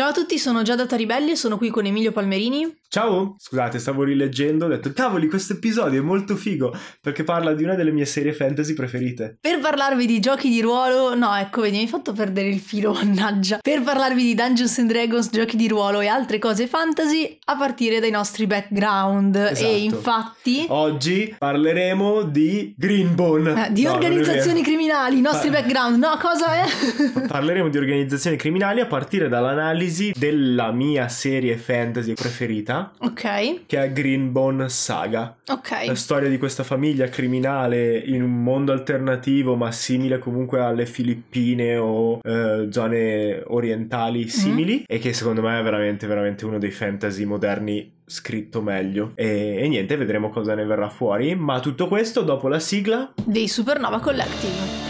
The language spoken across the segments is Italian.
Ciao a tutti, sono Giada Taribelli e sono qui con Emilio Palmerini. Ciao, scusate, stavo rileggendo, ho detto cavoli, questo episodio è molto figo perché parla di una delle mie serie fantasy preferite. Per parlarvi di giochi di ruolo, no, ecco, vedi, mi hai fatto perdere il filo, mannaggia. Per parlarvi di Dungeons and Dragons, giochi di ruolo e altre cose fantasy a partire dai nostri background. Esatto. E infatti, Oggi parleremo di Greenbone. eh, di No, organizzazioni criminali, i nostri Pa- background. No, cosa è? Parleremo di organizzazioni criminali a partire dall'analisi della mia serie fantasy preferita, ok, che è Greenbone Saga. La ok. storia di questa famiglia criminale in un mondo alternativo, ma simile comunque alle Filippine o eh, zone orientali simili, e che secondo me è veramente, veramente uno dei fantasy moderni scritto meglio. E, e niente, vedremo cosa ne verrà fuori. Ma tutto questo dopo la sigla. Dei Supernova Collective.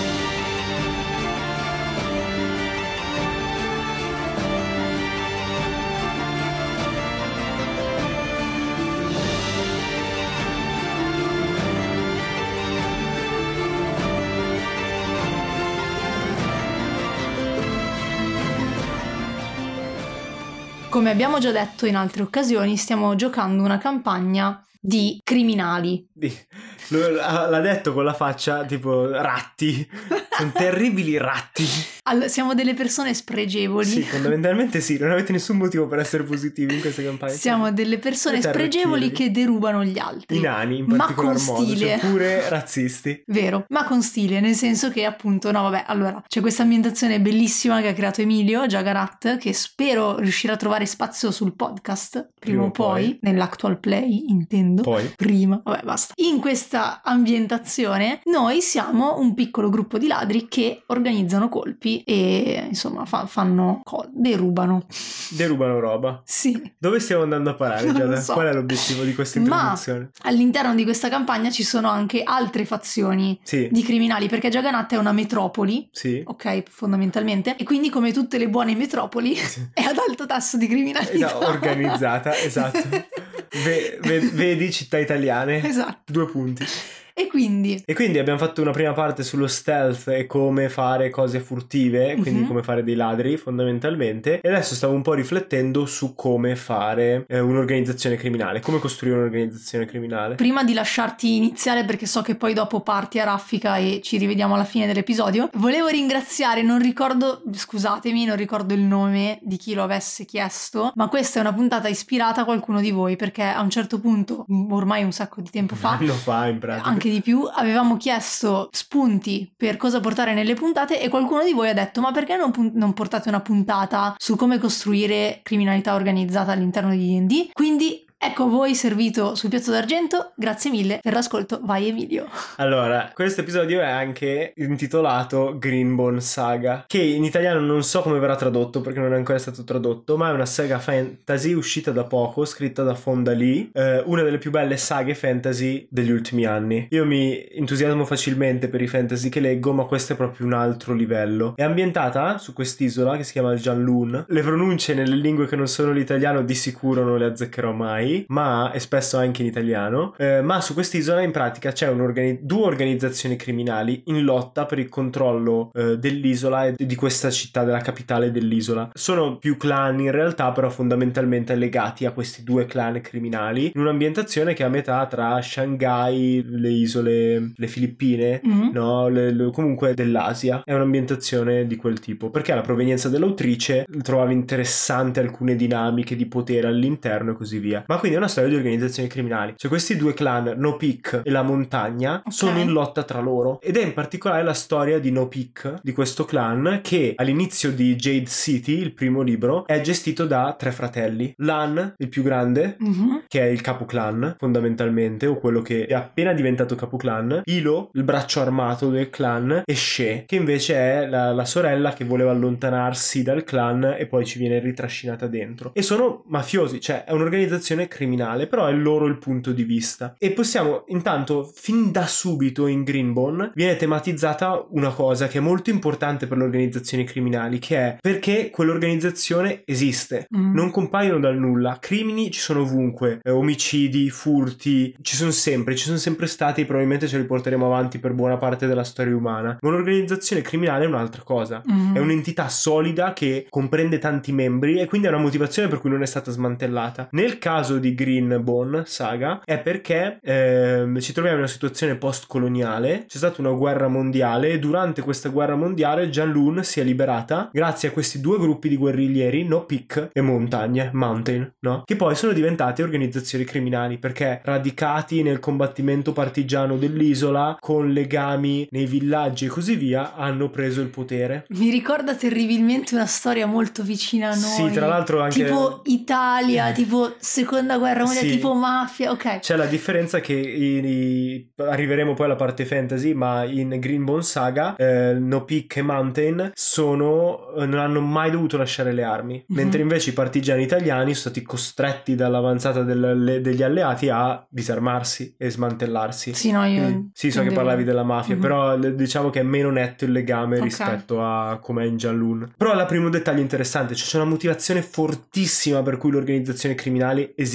Come abbiamo già detto in altre occasioni, stiamo giocando una campagna di criminali. Lo- L'ha detto con la faccia tipo ratti. Sono terribili ratti. All- siamo delle persone spregevoli. Sì, fondamentalmente sì, non avete nessun motivo per essere positivi in queste campagne. Siamo delle persone spregevoli che derubano gli altri. I nani in Ma particolar con modo, stile. cioè pure razzisti. Vero, ma con stile, nel senso che appunto, no vabbè, allora c'è questa ambientazione bellissima che ha creato Emilio Giagarat, che spero riuscirà a trovare spazio sul podcast prima, o poi, nell'actual play intendo. Poi, Prima, vabbè, basta. In questa ambientazione noi siamo un piccolo gruppo di ladri che organizzano colpi e insomma fa- fanno co- derubano. derubano roba. Sì. Dove stiamo andando a parare, Giada? so. Qual è l'obiettivo di questa Ma- introduzione? All'interno di questa campagna ci sono anche altre fazioni Sì, di criminali perché Jagannath è una metropoli sì. ok, fondamentalmente. E quindi, come tutte le buone metropoli, è ad alto tasso di criminalità. Esatto, organizzata, esatto. Ve- ve- vedi città italiane? esatto. Due punti. E quindi, E quindi abbiamo fatto una prima parte sullo stealth e come fare cose furtive, quindi Mhm. come fare dei ladri fondamentalmente. E adesso stavo un po' riflettendo su come fare eh, un'organizzazione criminale, come costruire un'organizzazione criminale. prima di lasciarti iniziare, perché so che poi dopo parti a raffica e ci rivediamo alla fine dell'episodio, volevo ringraziare, non ricordo, scusatemi, non ricordo il nome di chi lo avesse chiesto, ma questa è una puntata ispirata a qualcuno di voi, perché a un certo punto, ormai un sacco di tempo Un fa, anno fa in pratica. anche di più, avevamo chiesto spunti per cosa portare nelle puntate e qualcuno di voi ha detto ma perché non, pun- non portate una puntata su come costruire criminalità organizzata all'interno di D&D? Quindi ecco voi servito sul piatto d'argento, grazie mille per l'ascolto, vai Emilio. Allora, questo episodio è anche intitolato Greenbone Saga, che in italiano non so come verrà tradotto perché non è ancora stato tradotto, ma è una saga fantasy uscita da poco, scritta da Fonda Lee, eh, una delle più belle saghe fantasy degli ultimi anni. Io mi entusiasmo facilmente per i fantasy che leggo, ma questo è proprio un altro livello. È ambientata su quest'isola che si chiama Janloon. Le pronunce nelle lingue che non sono l'italiano di sicuro non le azzeccherò mai, ma e spesso anche in italiano. Eh, ma su quest'isola in pratica c'è un'organi- due organizzazioni criminali in lotta per il controllo eh, dell'isola e di questa città, della capitale dell'isola. Sono più clan in realtà, però fondamentalmente legati a questi due clan criminali in un'ambientazione che è a metà tra Shanghai, le isole, le Filippine Mhm. no, le- le- comunque dell'Asia. È un'ambientazione di quel tipo. Perché la provenienza dell'autrice trovava interessante alcune dinamiche di potere all'interno e così via. Ma quindi è una storia di organizzazioni criminali. Cioè questi due clan, No Peak e la montagna, Ok. sono in lotta tra loro. Ed è in particolare la storia di No Peak, di questo clan, che all'inizio di Jade City, il primo libro, è gestito da tre fratelli. Lan, il più grande, Mhm. che è il capo clan fondamentalmente o quello che è appena diventato capo clan Ilo il braccio armato del clan e She che invece è la, la sorella che voleva allontanarsi dal clan e poi ci viene ritrascinata dentro e sono mafiosi cioè è un'organizzazione criminale, però è loro il punto di vista. E possiamo, intanto, fin da subito in Greenbone viene tematizzata una cosa che è molto importante per le organizzazioni criminali, che è perché quell'organizzazione esiste, Mm. non compaiono dal nulla, crimini ci sono ovunque, eh, omicidi, furti, ci sono sempre, ci sono sempre stati, probabilmente ce li porteremo avanti per buona parte della storia umana, ma un'organizzazione criminale è un'altra cosa. Mm. È un'entità solida che comprende tanti membri e quindi è una motivazione per cui non è stata smantellata. Nel caso di Greenbone Saga è perché ehm, ci troviamo in una situazione post-coloniale, c'è stata una guerra mondiale e durante questa guerra mondiale Janloon si è liberata grazie a questi due gruppi di guerriglieri, No Peak e Montagne, Mountain, no? Che poi sono diventate organizzazioni criminali perché radicati nel combattimento partigiano dell'isola con legami nei villaggi e così via hanno preso il potere. Mi ricorda terribilmente una storia molto vicina a noi. Sì, tra l'altro anche Tipo Italia, tipo seconda guerra mondiale, Sì. tipo mafia, ok. C'è la differenza che in- i- arriveremo poi alla parte fantasy, ma in Greenbone Saga eh, No Peak e Mountain sono, eh, non hanno mai dovuto lasciare le armi, Mhm. mentre invece i partigiani italiani sono stati costretti dall'avanzata del- degli alleati a disarmarsi e smantellarsi. Sì, no, io... Quindi- sì, so che parlavi della mafia, Mhm. però le- diciamo che è meno netto il legame Ok. rispetto a com'è in Jalun. Però la primo dettaglio interessante, cioè c'è una motivazione fortissima per cui l'organizzazione criminale esiste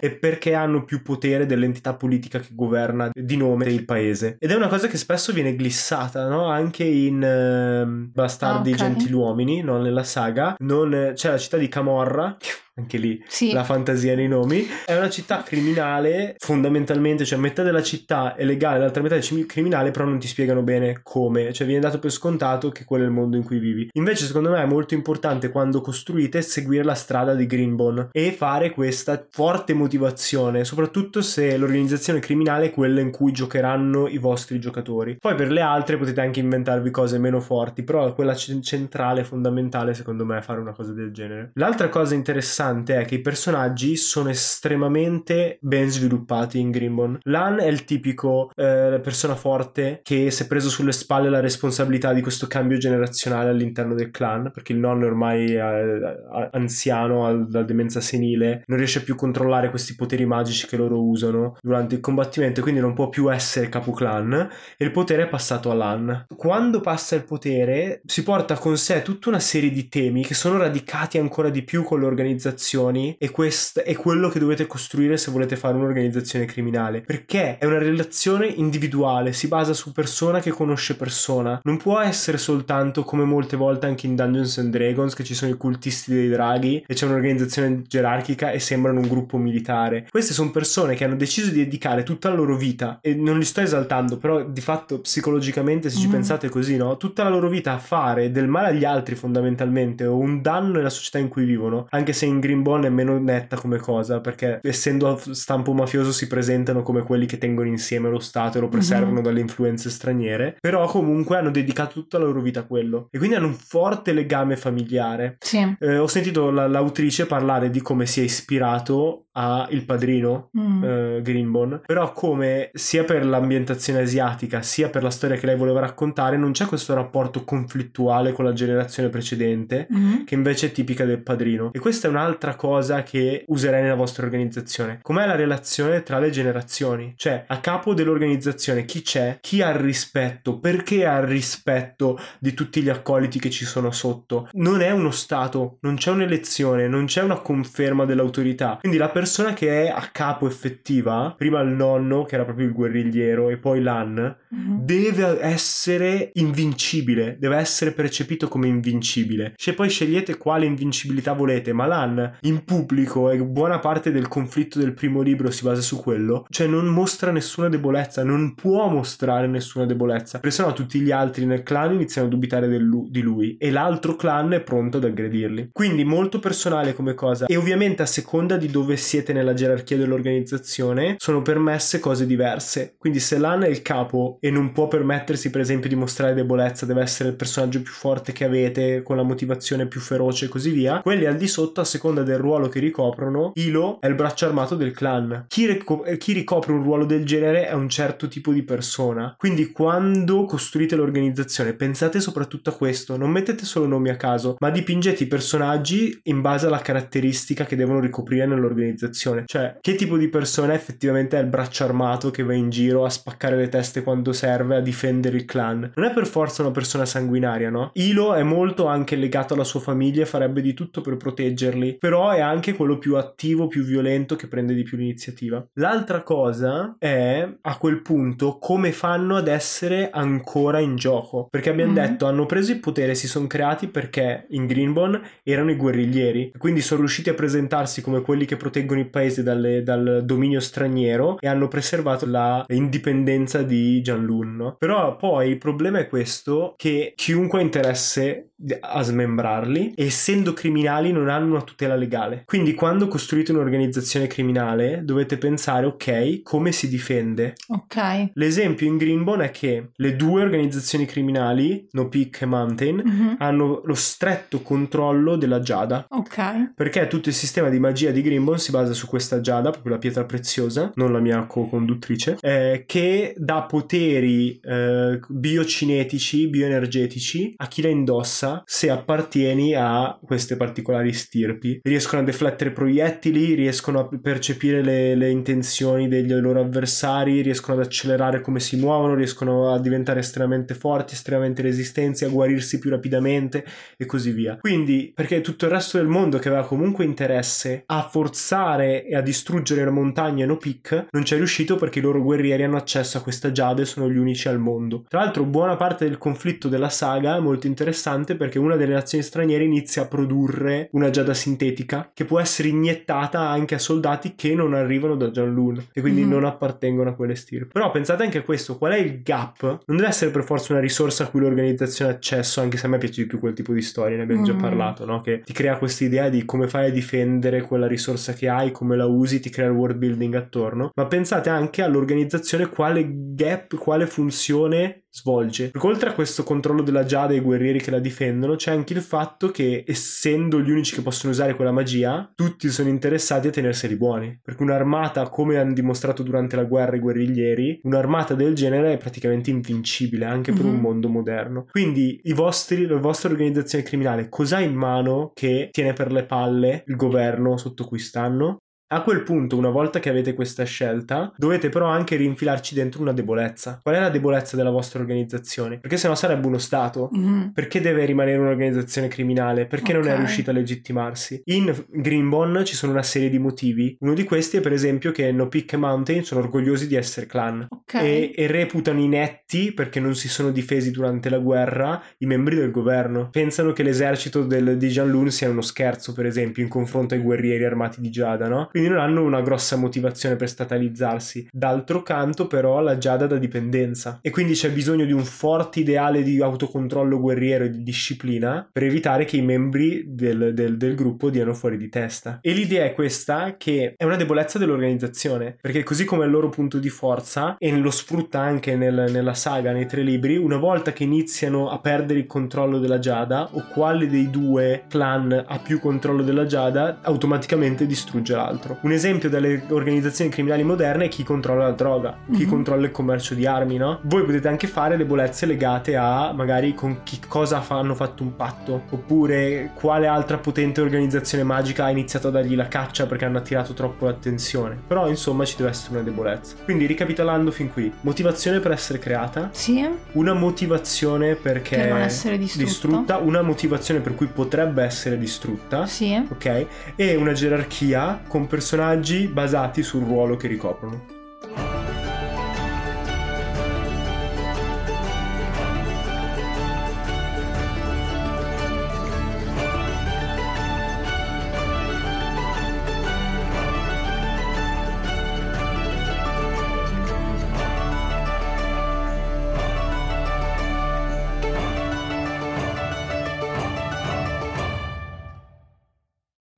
e perché hanno più potere dell'entità politica che governa di nome il paese. Ed è una cosa che spesso viene glissata, no? Anche in ehm, Bastardi Ah, ok. Gentiluomini, no? Nella saga, non, c'è la città di Camorra, anche lì Sì, la fantasia nei nomi. È una città criminale, fondamentalmente, cioè metà della città è legale, l'altra metà è criminale, però non ti spiegano bene come, cioè viene dato per scontato che quello è il mondo in cui vivi. Invece, secondo me, è molto importante quando costruite seguire la strada di Greenbone e fare questa forte motivazione, soprattutto se l'organizzazione criminale è quella in cui giocheranno i vostri giocatori. Poi per le altre potete anche inventarvi cose meno forti, però quella c- centrale, fondamentale, secondo me, è fare una cosa del genere. L'altra cosa interessante è che i personaggi sono estremamente ben sviluppati in Grimbon. Lan è il tipico eh, persona forte che si è preso sulle spalle la responsabilità di questo cambio generazionale all'interno del clan, perché il nonno è ormai eh, anziano, la demenza senile, non riesce più a controllare questi poteri magici che loro usano durante il combattimento, quindi non può più essere capo clan e il potere è passato a Lan. Quando passa il potere si porta con sé tutta una serie di temi che sono radicati ancora di più con le organizzazioni e questo è quello che dovete costruire se volete fare un'organizzazione criminale, perché è una relazione individuale, si basa su persona che conosce persona, non può essere soltanto come molte volte anche in Dungeons and Dragons che ci sono i cultisti dei draghi e c'è un'organizzazione gerarchica e sembrano un gruppo militare. Queste sono persone che hanno deciso di dedicare tutta la loro vita e non li sto esaltando, però di fatto psicologicamente se ci Mm. pensate così, no? Tutta la loro vita a fare del male agli altri fondamentalmente o un danno nella società in cui vivono, anche se in Green Bone è meno netta come cosa, perché essendo stampo mafioso si presentano come quelli che tengono insieme lo Stato e lo preservano Mhm. dalle influenze straniere, però comunque hanno dedicato tutta la loro vita a quello e quindi hanno un forte legame familiare. sì. Eh, ho sentito la- l'autrice parlare di come si è ispirato a Il Padrino, Mm. eh, Greenbone, però come sia per l'ambientazione asiatica sia per la storia che lei voleva raccontare non c'è questo rapporto conflittuale con la generazione precedente Mm. che invece è tipica del padrino e questa è un'altra cosa che userei nella vostra organizzazione. Com'è la relazione tra le generazioni? Cioè a capo dell'organizzazione chi c'è? Chi ha il rispetto? Perché ha il rispetto di tutti gli accoliti che ci sono sotto? Non è uno stato non c'è un'elezione non c'è una conferma dell'autorità. Quindi la persona che è a capo effettiva prima il nonno che era proprio il guerrigliero e poi Lan Mm. deve essere invincibile, deve essere percepito come invincibile. Se poi scegliete quale invincibilità volete, ma Lan in pubblico e buona parte del conflitto del primo libro si basa su quello, cioè non mostra nessuna debolezza, non può mostrare nessuna debolezza, perché sennò tutti gli altri nel clan iniziano a dubitare del di lui e l'altro clan è pronto ad aggredirli. Quindi molto personale come cosa e ovviamente a seconda di dove siete nella gerarchia dell'organizzazione sono permesse cose diverse. Quindi se Lan è il capo e non può permettersi per esempio di mostrare debolezza, deve essere il personaggio più forte che avete con la motivazione più feroce e così via, quelli al di sotto a seconda seconda del ruolo che ricoprono, Ilo è il braccio armato del clan. Chi, rico- chi ricopre un ruolo del genere è un certo tipo di persona. Quindi quando costruite l'organizzazione pensate soprattutto a questo, non mettete solo nomi a caso, ma dipingete i personaggi in base alla caratteristica che devono ricoprire nell'organizzazione. Cioè, che tipo di persona effettivamente è il braccio armato che va in giro a spaccare le teste quando serve, a difendere il clan. Non è per forza una persona sanguinaria, no? Ilo è molto anche legato alla sua famiglia e farebbe di tutto per proteggerli, però è anche quello più attivo, più violento che prende di più l'iniziativa. L'altra cosa è a quel punto come fanno ad essere ancora in gioco, perché abbiamo mm-hmm. detto hanno preso il potere, si sono creati perché in Greenbone erano i guerriglieri, quindi sono riusciti a presentarsi come quelli che proteggono il paese dalle, dal dominio straniero e hanno preservato la indipendenza di Janlun, no? Però poi il problema è questo che chiunque ha interesse a smembrarli essendo criminali non hanno una tutela legale. Quindi quando costruite un'organizzazione criminale dovete pensare ok, come si difende? Ok. L'esempio in Greenbone è che le due organizzazioni criminali, No Peak e Mountain, mm-hmm. hanno lo stretto controllo della Giada. Ok. Perché tutto il sistema di magia di Greenbone si basa su questa Giada, proprio la pietra preziosa, non la mia co-conduttrice, eh, che dà poteri eh, biocinetici, bioenergetici a chi la indossa se appartieni a queste particolari stirpi. Riescono a deflettere proiettili, riescono a percepire le, le intenzioni degli loro avversari, riescono ad accelerare come si muovono, riescono a diventare estremamente forti, estremamente resistenti, a guarirsi più rapidamente e così via. Quindi, perché tutto il resto del mondo che aveva comunque interesse a forzare e a distruggere la montagna No Peak non ci è riuscito perché i loro guerrieri hanno accesso a questa giade e sono gli unici al mondo. Tra l'altro, buona parte del conflitto della saga è molto interessante perché una delle nazioni straniere inizia a produrre una giada sintetica che può essere iniettata anche a soldati che non arrivano da Janlun e quindi mm. non appartengono a quelle stirpe. Però pensate anche a questo, qual è il gap? Non deve essere per forza una risorsa a cui l'organizzazione ha accesso, anche se a me piace di più quel tipo di storia, ne abbiamo mm. già parlato, no? Che ti crea questa idea di come fai a difendere quella risorsa che hai, come la usi, ti crea il world building attorno. Ma pensate anche all'organizzazione quale gap, quale funzione svolge. Perché oltre a questo controllo della Giada e i guerrieri che la difendono, c'è anche il fatto che, essendo gli unici che possono usare quella magia, tutti sono interessati a tenerseli buoni. Perché un'armata, come hanno dimostrato durante la guerra i guerriglieri, un'armata del genere è praticamente invincibile anche per mm-hmm. un mhm. mondo moderno. Quindi i vostri, la vostra organizzazione criminale cosa ha in mano che tiene per le palle il governo sotto cui stanno? A quel punto, una volta che avete questa scelta, dovete però anche rinfilarci dentro una debolezza. Qual è la debolezza della vostra organizzazione? Perché sennò sarebbe uno Stato. Mm-hmm. Perché deve rimanere un'organizzazione criminale? Perché okay. non è riuscita a legittimarsi? In Greenbone ci sono una serie di motivi. Uno di questi è per esempio che No Peak e Mountain sono orgogliosi di essere clan okay. e, e, reputano inetti perché non si sono difesi durante la guerra i membri del governo. Pensano che l'esercito del, di Janlun sia uno scherzo, per esempio, in confronto ai guerrieri armati di Giada, no? Quindi non hanno una grossa motivazione per statalizzarsi. D'altro canto, però, la Giada da dipendenza e quindi c'è bisogno di un forte ideale di autocontrollo guerriero e di disciplina per evitare che i membri del, del, del gruppo diano fuori di testa. E l'idea è questa che è una debolezza dell'organizzazione, perché così come è il loro punto di forza, e lo sfrutta anche nel, nella saga, nei tre libri, una volta che iniziano a perdere il controllo della Giada, o quale dei due clan ha più controllo della Giada, automaticamente distrugge l'altro altro. Un esempio delle organizzazioni criminali moderne è chi controlla la droga, chi mm-hmm. controlla il commercio di armi, no? Voi potete anche fare debolezze legate a magari con chi cosa fa, hanno fatto un patto, oppure quale altra potente organizzazione magica ha iniziato a dargli la caccia perché hanno attirato troppo l'attenzione. Però insomma ci deve essere una debolezza. Quindi ricapitolando fin qui, motivazione per essere creata. Sì. Una motivazione perché per non essere distrutta. distrutta. Una motivazione per cui potrebbe essere distrutta. Sì. Ok. E una gerarchia con personaggi basati sul ruolo che ricoprono.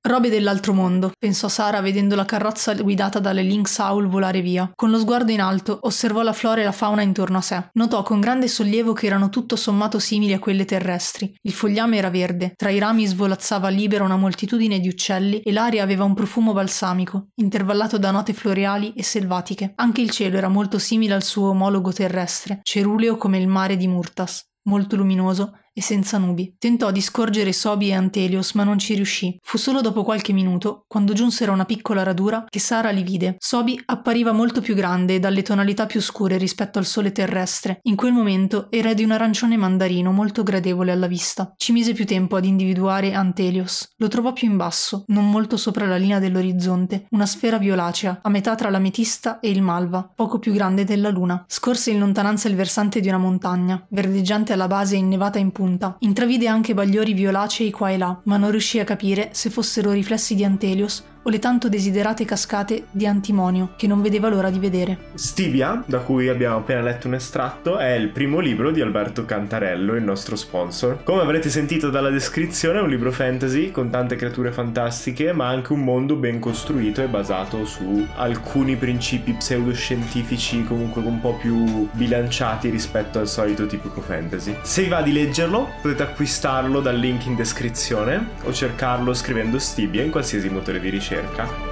Robe dell'altro mondo, pensò Sara vedendo la carrozza guidata dalle Lynx Owl volare via. Con lo sguardo in alto osservò la flora e la fauna intorno a sé. Notò con grande sollievo che erano tutto sommato simili a quelle terrestri. Il fogliame era verde, tra i rami svolazzava libera una moltitudine di uccelli e l'aria aveva un profumo balsamico, intervallato da note floreali e selvatiche. Anche il cielo era molto simile al suo omologo terrestre, ceruleo come il mare di Murtas, molto luminoso e senza nubi. Tentò di scorgere Sobi e Antelios, ma non ci riuscì. Fu solo dopo qualche minuto, quando giunsero a una piccola radura, che Sara li vide. Sobi appariva molto più grande e dalle tonalità più scure rispetto al sole terrestre. In quel momento era di un arancione mandarino molto gradevole alla vista. Ci mise più tempo ad individuare Antelios. Lo trovò più in basso, non molto sopra la linea dell'orizzonte, una sfera violacea, a metà tra l'ametista e il malva, poco più grande della luna. Scorse in lontananza il versante di una montagna, verdeggiante alla base e innevata in punta punta. Intravide anche bagliori violacei qua e là, ma non riuscì a capire se fossero riflessi di Antelios o le tanto desiderate cascate di antimonio che non vedeva l'ora di vedere. Stivia, da cui abbiamo appena letto un estratto, è il primo libro di Alberto Cantarello, il nostro sponsor. Come avrete sentito dalla descrizione, è un libro fantasy con tante creature fantastiche, ma anche un mondo ben costruito e basato su alcuni principi pseudoscientifici comunque un po' più bilanciati rispetto al solito tipico fantasy. Se vi va di leggerlo, potete acquistarlo dal link in descrizione o cercarlo scrivendo Stibia in qualsiasi motore di ricerca ricerca.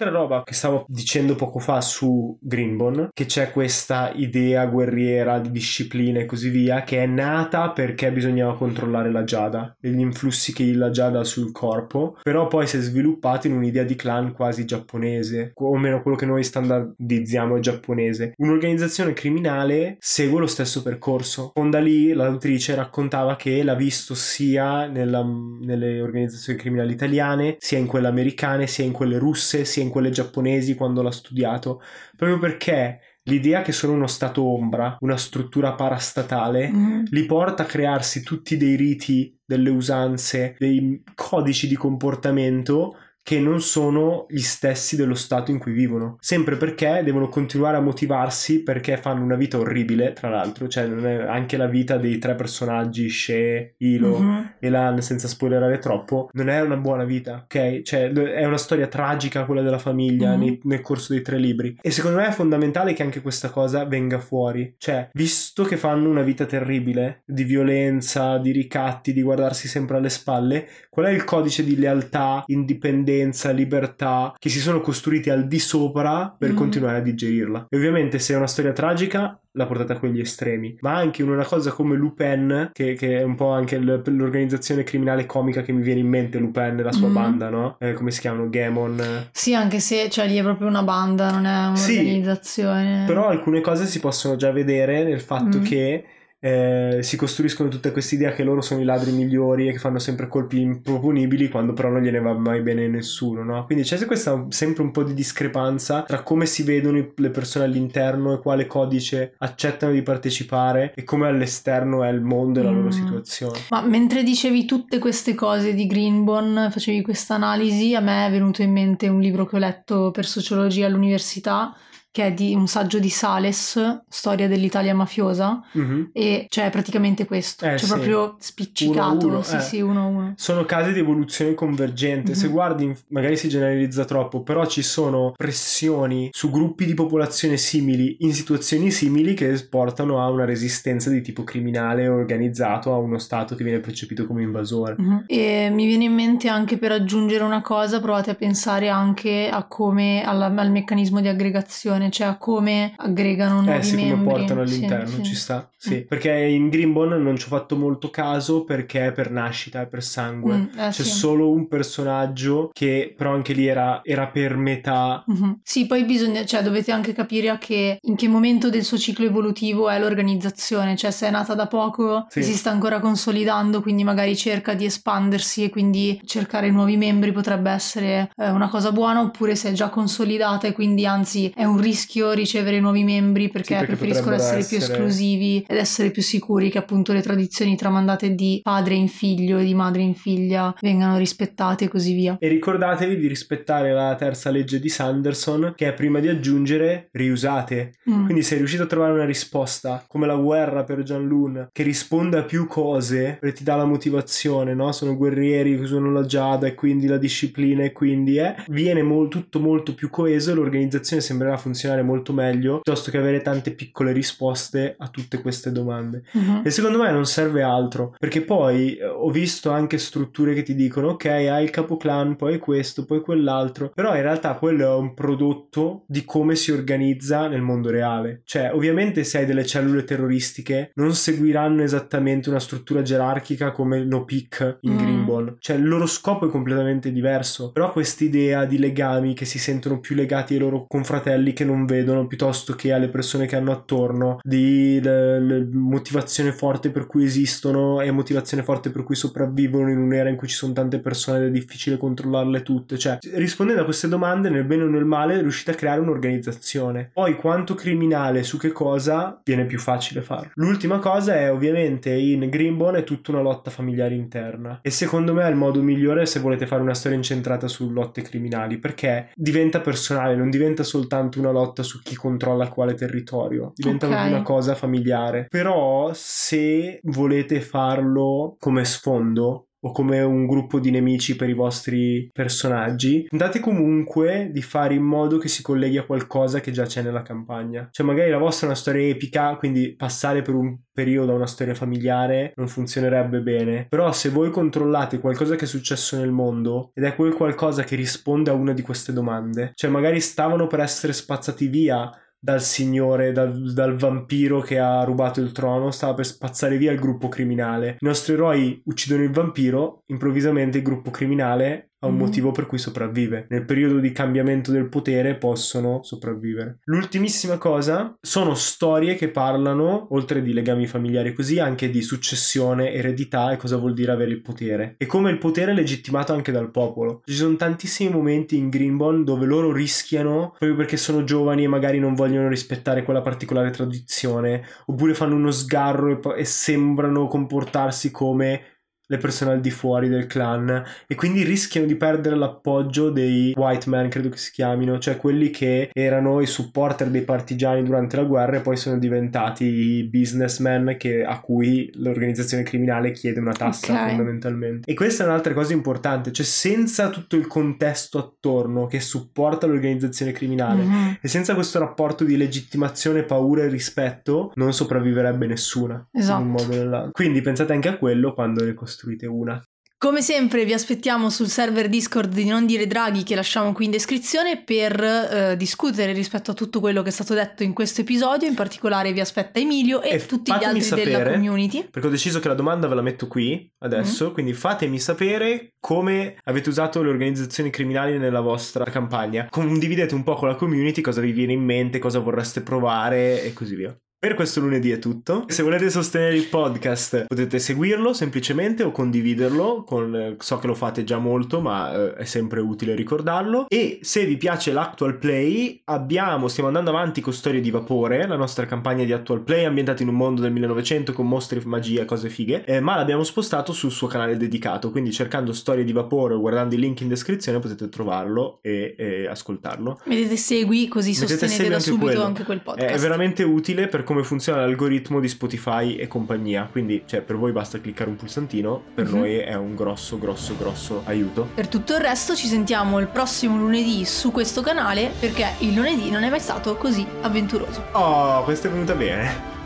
L'altra roba che stavo dicendo poco fa su Greenbone, che c'è questa idea guerriera di disciplina e così via, che è nata perché bisognava controllare la Giada e gli influssi che la Giada ha sul corpo, però poi si è sviluppato in un'idea di clan quasi giapponese, o almeno quello che noi standardizziamo è giapponese. Un'organizzazione criminale segue lo stesso percorso. Fonda lì, l'autrice raccontava che l'ha visto sia nella, nelle organizzazioni criminali italiane, sia in quelle americane, sia in quelle russe, sia in quelle giapponesi quando l'ha studiato, proprio perché l'idea che sono uno stato ombra, una struttura parastatale, mm. li porta a crearsi tutti dei riti, delle usanze, dei codici di comportamento che non sono gli stessi dello stato in cui vivono. Sempre perché devono continuare a motivarsi perché fanno una vita orribile, tra l'altro, cioè anche la vita dei tre personaggi, Shea, Hilo mm-hmm. e Lan, senza spoilerare troppo, non è una buona vita, ok? Cioè è una storia tragica quella della famiglia mm-hmm. nei, nel corso dei tre libri. E secondo me è fondamentale che anche questa cosa venga fuori. Cioè, visto che fanno una vita terribile, di violenza, di ricatti, di guardarsi sempre alle spalle, qual è il codice di lealtà, indipendenza? Indipendenza, libertà che si sono costruiti al di sopra per mm. continuare a digerirla. E ovviamente se è una storia tragica la portata a quegli estremi, ma anche in una cosa come Lupin, che, che è un po' anche l'organizzazione criminale comica che mi viene in mente, Lupin e la sua mm. banda, no? Eh, come si chiamano? Gamon. Sì, anche se cioè, lì è proprio una banda, non è un'organizzazione. Sì, però alcune cose si possono già vedere nel fatto mm. che eh, si costruiscono tutte queste idee che loro sono i ladri migliori e che fanno sempre colpi improponibili quando però non gliene va mai bene nessuno, no? Quindi c'è questa sempre un po' di discrepanza tra come si vedono le persone all'interno e quale codice accettano di partecipare e come all'esterno è il mondo e la mm. loro situazione. Ma mentre dicevi tutte queste cose di Greenbone, facevi questa analisi, a me è venuto in mente un libro che ho letto per sociologia all'università che è di un saggio di Sales, Storia dell'Italia mafiosa, mm-hmm. e cioè praticamente questo, eh, cioè sì. proprio spiccicato, uno, uno, sì eh. sì, uno a uno. Sono casi di evoluzione convergente, mm-hmm. se guardi magari si generalizza troppo, però ci sono pressioni su gruppi di popolazione simili in situazioni simili che portano a una resistenza di tipo criminale organizzato a uno Stato che viene percepito come invasore. Mm-hmm. E mi viene in mente anche per aggiungere una cosa, provate a pensare anche a come alla, al meccanismo di aggregazione produzione, cioè a come aggregano nuovi eh, sì, membri. come portano all'interno, sì, ci sta. Sì, mm. perché in Greenbone non ci ho fatto molto caso perché è per nascita, è per sangue. Mm, eh, C'è solo un personaggio che però anche lì era, era per metà. Mm-hmm. Sì, poi bisogna, cioè dovete anche capire a che, in che momento del suo ciclo evolutivo è l'organizzazione, cioè se è nata da poco si sta ancora consolidando, quindi magari cerca di espandersi e quindi cercare nuovi membri potrebbe essere eh, una cosa buona, oppure se è già consolidata e quindi anzi è un rischio rischio ricevere nuovi membri perché, Sì, perché preferiscono potrebbero essere, più essere- esclusivi ed essere più sicuri che appunto le tradizioni tramandate di padre in figlio e di madre in figlia vengano rispettate e così via. E ricordatevi di rispettare la terza legge di Sanderson, che è prima di aggiungere riusate. Mm. Quindi se riuscite a trovare una risposta, come la guerra per Janlun, che risponda a più cose, e ti dà la motivazione, no? Sono guerrieri, usano la giada e quindi la disciplina e quindi è, viene mol- tutto molto più coeso e l'organizzazione sembrerà funzionare molto meglio, piuttosto che avere tante piccole risposte a tutte queste domande. Mhm. E secondo me non serve altro, perché poi eh, ho visto anche strutture che ti dicono ok, hai il capoclan, poi questo, poi quell'altro, però in realtà quello è un prodotto di come si organizza nel mondo reale. Cioè, ovviamente se hai delle cellule terroristiche non seguiranno esattamente una struttura gerarchica come no peak in Mm. Green Ball. Cioè, il loro scopo è completamente diverso, però quest'idea di legami che si sentono più legati ai loro confratelli che non vedono piuttosto che alle persone che hanno attorno, di le- le motivazione forte per cui esistono e motivazione forte per cui sopravvivono in un'era in cui ci sono tante persone ed è difficile controllarle tutte. Cioè, rispondendo a queste domande, nel bene o nel male, riuscite a creare un'organizzazione. Poi quanto criminale su che cosa viene più facile farlo. L'ultima cosa è ovviamente in Greenbone è tutta una lotta familiare interna e secondo me è il modo migliore se volete fare una storia incentrata su lotte criminali perché diventa personale, non diventa soltanto una lotta su chi controlla quale territorio, diventa Ok. una cosa familiare. Però se volete farlo come sfondo o come un gruppo di nemici per i vostri personaggi, tentate comunque di fare in modo che si colleghi a qualcosa che già c'è nella campagna. Cioè magari la vostra è una storia epica, quindi passare per un periodo a una storia familiare non funzionerebbe bene. Però se voi controllate qualcosa che è successo nel mondo ed è quel qualcosa che risponde a una di queste domande, cioè magari stavano per essere spazzati via dal signore, dal, dal vampiro che ha rubato il trono, stava per spazzare via il gruppo criminale. I nostri eroi uccidono il vampiro, improvvisamente il gruppo criminale ha un Mhm. motivo per cui sopravvive. Nel periodo di cambiamento del potere possono sopravvivere. L'ultimissima cosa sono storie che parlano, oltre di legami familiari così, anche di successione, eredità e cosa vuol dire avere il potere. E come il potere è legittimato anche dal popolo. Ci sono tantissimi momenti in Greenbone dove loro rischiano, proprio perché sono giovani e magari non vogliono rispettare quella particolare tradizione, oppure fanno uno sgarro e, e sembrano comportarsi come le persone al di fuori del clan e quindi rischiano di perdere l'appoggio dei white man, credo che si chiamino, cioè quelli che erano i supporter dei partigiani durante la guerra e poi sono diventati i businessmen che- a cui l'organizzazione criminale chiede una tassa Ok. fondamentalmente. E questa è un'altra cosa importante, cioè senza tutto il contesto attorno che supporta l'organizzazione criminale Mhm. e senza questo rapporto di legittimazione, paura e rispetto non sopravviverebbe nessuna Esatto. in un modo o nell'altro. Quindi pensate anche a quello quando ne costruite una. Come sempre vi aspettiamo sul server Discord di Non Dire Draghi che lasciamo qui in descrizione per eh, discutere rispetto a tutto quello che è stato detto in questo episodio, in particolare vi aspetta Emilio e, E tutti gli altri della sapere- community. Perché ho deciso che la domanda ve la metto qui adesso, quindi fatemi sapere come avete usato le organizzazioni criminali nella vostra campagna. Condividete un po' con la community cosa vi viene in mente, cosa vorreste provare e così via. Per questo lunedì è tutto. Se volete sostenere il podcast potete seguirlo semplicemente o condividerlo. Con, eh, so che lo fate già molto, ma eh, è sempre utile ricordarlo. E se vi piace l'Actual Play, abbiamo, stiamo andando avanti con Storie di Vapore, la nostra campagna di Actual Play ambientata in un mondo del 1900 con mostri, magia e cose fighe. eh, ma l'abbiamo spostato sul suo canale dedicato. Quindi cercando Storie di Vapore o guardando il link in descrizione potete trovarlo e, e ascoltarlo. Mettete segui così Mettete sostenete da subito quello. anche quel podcast. È veramente utile per come funziona l'algoritmo di Spotify e compagnia. Quindi, cioè, per voi basta cliccare un pulsantino, per Mhm. noi è un grosso, grosso, grosso aiuto. Per tutto il resto ci sentiamo il prossimo lunedì su questo canale perché il lunedì non è mai stato così avventuroso. Oh, questa è venuta bene.